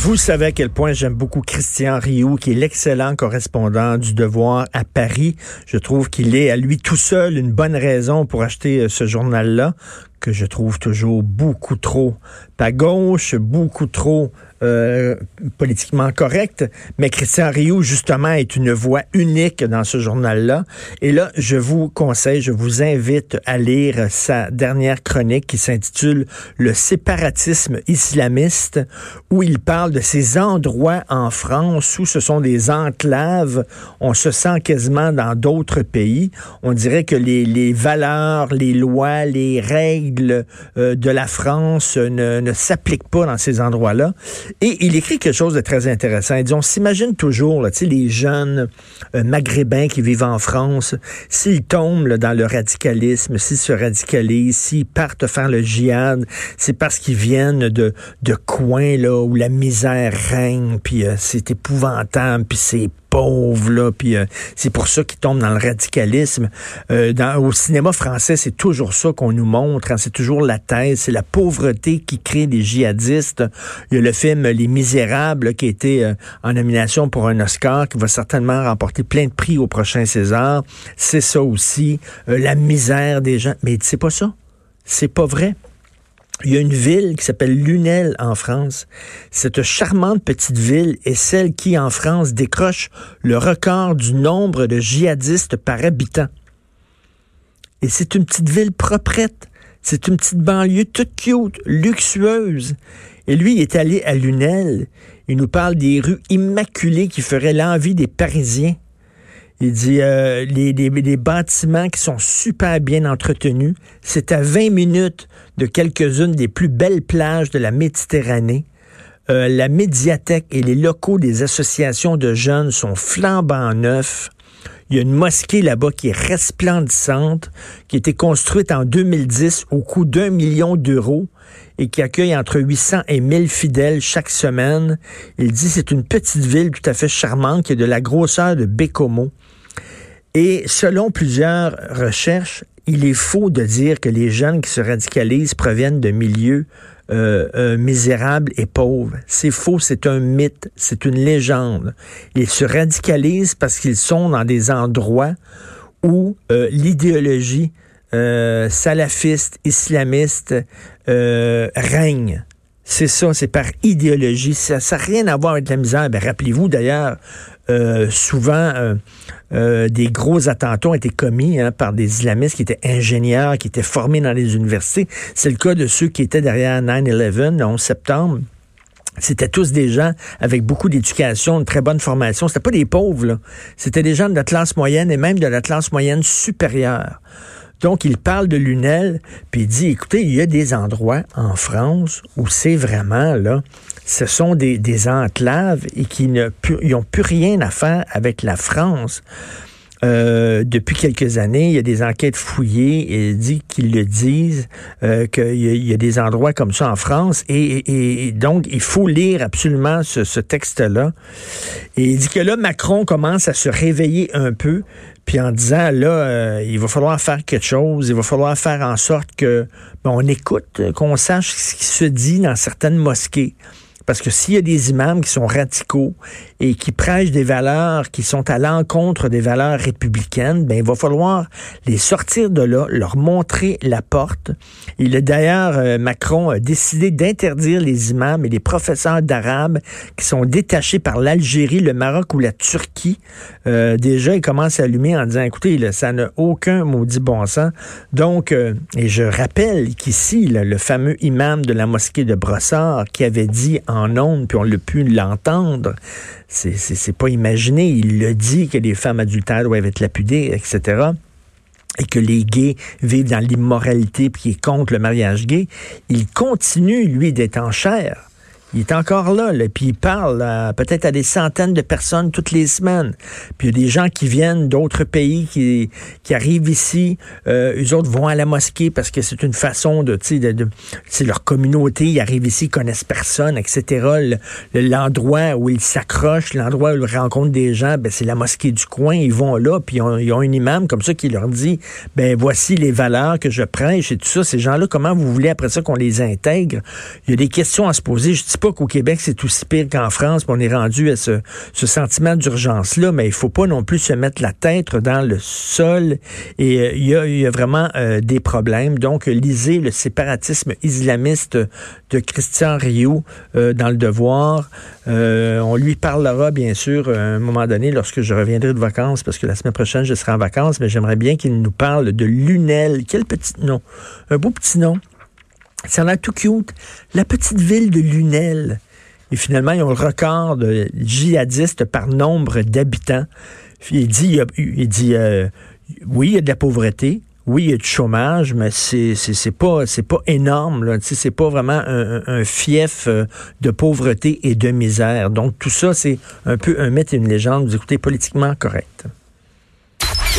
Vous savez à quel point j'aime beaucoup Christian Rioux, qui est l'excellent correspondant du Devoir à Paris. Je trouve qu'il est à lui tout seul une bonne raison pour acheter euh, ce journal-là, que je trouve toujours beaucoup trop pas gauche, beaucoup trop euh, politiquement correct, mais Christian Rioux, justement, est une voix unique dans ce journal-là. Et là, je vous conseille, je vous invite à lire sa dernière chronique qui s'intitule Le séparatisme islamiste, où il parle de ces endroits en France où ce sont des enclaves. On se sent quasiment dans d'autres pays. On dirait que les, valeurs, les lois, les règles euh, de la France ne, ne s'appliquent pas dans ces endroits-là. Et il écrit quelque chose de très intéressant. Il dit, on s'imagine toujours, là, les jeunes euh, maghrébins qui vivent en France, s'ils tombent dans le radicalisme, s'ils se radicalisent, s'ils partent faire le djihad, c'est parce qu'ils viennent de, de coins là, où la misère règne, puis euh, c'est épouvantable, puis c'est pauvres, là, puis euh, c'est pour ça qu'ils tombent dans le radicalisme. Euh, au cinéma français, c'est toujours ça qu'on nous montre, hein, c'est toujours la thèse, c'est la pauvreté qui crée des djihadistes. Il y a le film Les Misérables qui a été euh, en nomination pour un Oscar, qui va certainement remporter plein de prix au prochain César. C'est ça aussi, la misère des gens. Mais c'est pas ça. C'est pas vrai. Il y a une ville qui s'appelle Lunel en France. Cette charmante petite ville est celle qui, en France, décroche le record du nombre de djihadistes par habitant. Et c'est une petite ville proprette. C'est une petite banlieue toute cute, luxueuse. Et lui, il est allé à Lunel. Il nous parle des rues immaculées qui feraient l'envie des Parisiens. Il dit euh, les, bâtiments qui sont super bien entretenus. C'est à 20 minutes de quelques-unes des plus belles plages de la Méditerranée. Euh, la médiathèque et les locaux des associations de jeunes sont flambant neufs. Il y a une mosquée là-bas qui est resplendissante, qui a été construite en 2010 au coût d'un million d'euros et qui accueille entre 800 et 1000 fidèles chaque semaine. Il dit c'est une petite ville tout à fait charmante qui a de la grosseur de Bécomo. Et selon plusieurs recherches, il est faux de dire que les jeunes qui se radicalisent proviennent de milieux euh, euh, misérables et pauvres. C'est faux, c'est un mythe, c'est une légende. Ils se radicalisent parce qu'ils sont dans des endroits où euh, l'idéologie euh, salafiste, islamiste euh, règne. C'est ça, c'est par idéologie. Ça n'a rien à voir avec la misère. Ben, Rappelez-vous d'ailleurs, euh, souvent, euh, euh, des gros attentats ont été commis hein, par des islamistes qui étaient ingénieurs, qui étaient formés dans les universités. C'est le cas de ceux qui étaient derrière 9-11, le 11 septembre. C'était tous des gens avec beaucoup d'éducation, une très bonne formation. C'était pas des pauvres, là. C'était des gens de la classe moyenne et même de la classe moyenne supérieure. Donc, il parle de Lunel, puis il dit, écoutez, il y a des endroits en France où c'est vraiment, là, ce sont des, des enclaves et qui n'ont plus rien à faire avec la France. Euh, depuis quelques années, il y a des enquêtes fouillées et il dit qu'ils le disent euh, qu'il y, y, a des endroits comme ça en France et, et, et donc il faut lire absolument ce, ce texte-là. Et il dit que là Macron commence à se réveiller un peu, puis en disant là euh, il va falloir faire quelque chose, il va falloir faire en sorte que ben, on écoute, qu'on sache ce qui se dit dans certaines mosquées. Parce que s'il y a des imams qui sont radicaux et qui prêchent des valeurs qui sont à l'encontre des valeurs républicaines, ben il va falloir les sortir de là, leur montrer la porte. Il a d'ailleurs, euh, Macron a décidé d'interdire les imams et les professeurs d'arabe qui sont détachés par l'Algérie, le Maroc ou la Turquie. Euh, déjà, il commence à allumer en disant, écoutez, là, ça n'a aucun maudit bon sens. Donc, euh, et je rappelle qu'ici, le fameux imam de la mosquée de Brossard qui avait dit en en puis on l'a pu l'entendre. C'est pas imaginé. Il le dit que les femmes adultères doivent être lapidées, etc et que les gays vivent dans l'immoralité puis qui est contre le mariage gay, il continue, lui, d'être en chair. Il est encore là, là puis il parle peut-être à des centaines de personnes toutes les semaines. Puis il y a des gens qui viennent d'autres pays qui, qui arrivent ici. Euh, eux autres vont à la mosquée parce que c'est une façon de, tu de, de leur communauté. Ils arrivent ici, ils connaissent personne, etc. L'endroit où ils s'accrochent, l'endroit où ils rencontrent des gens, ben, c'est la mosquée du coin. Ils vont là, puis ils ont, un imam comme ça qui leur dit, ben voici les valeurs que je prêche et tout ça. Ces gens-là, comment vous voulez après ça qu'on les intègre? Il y a des questions à se poser. Pas qu'au Québec, c'est aussi pire qu'en France, on est rendu à ce, sentiment d'urgence-là, mais il faut pas non plus se mettre la tête dans le sol. Et euh, il, y a, vraiment euh, des problèmes. Donc, lisez le séparatisme islamiste de Christian Rioux euh, dans Le Devoir. on lui parlera, bien sûr, à un moment donné, lorsque je reviendrai de vacances, parce que la semaine prochaine, je serai en vacances, mais j'aimerais bien qu'il nous parle de Lunel. Quel petit nom? Un beau petit nom. Ça a l'air tout. La petite ville de Lunel. Et finalement, ils ont le record de djihadistes par nombre d'habitants. Il dit, il dit euh, oui, il y a de la pauvreté. Oui, il y a du chômage, mais c'est c'est pas c'est pas énorme. C'est pas vraiment un, fief euh, de pauvreté et de misère. Donc tout ça, c'est un peu un mythe et une légende. Vous écoutez politiquement correct.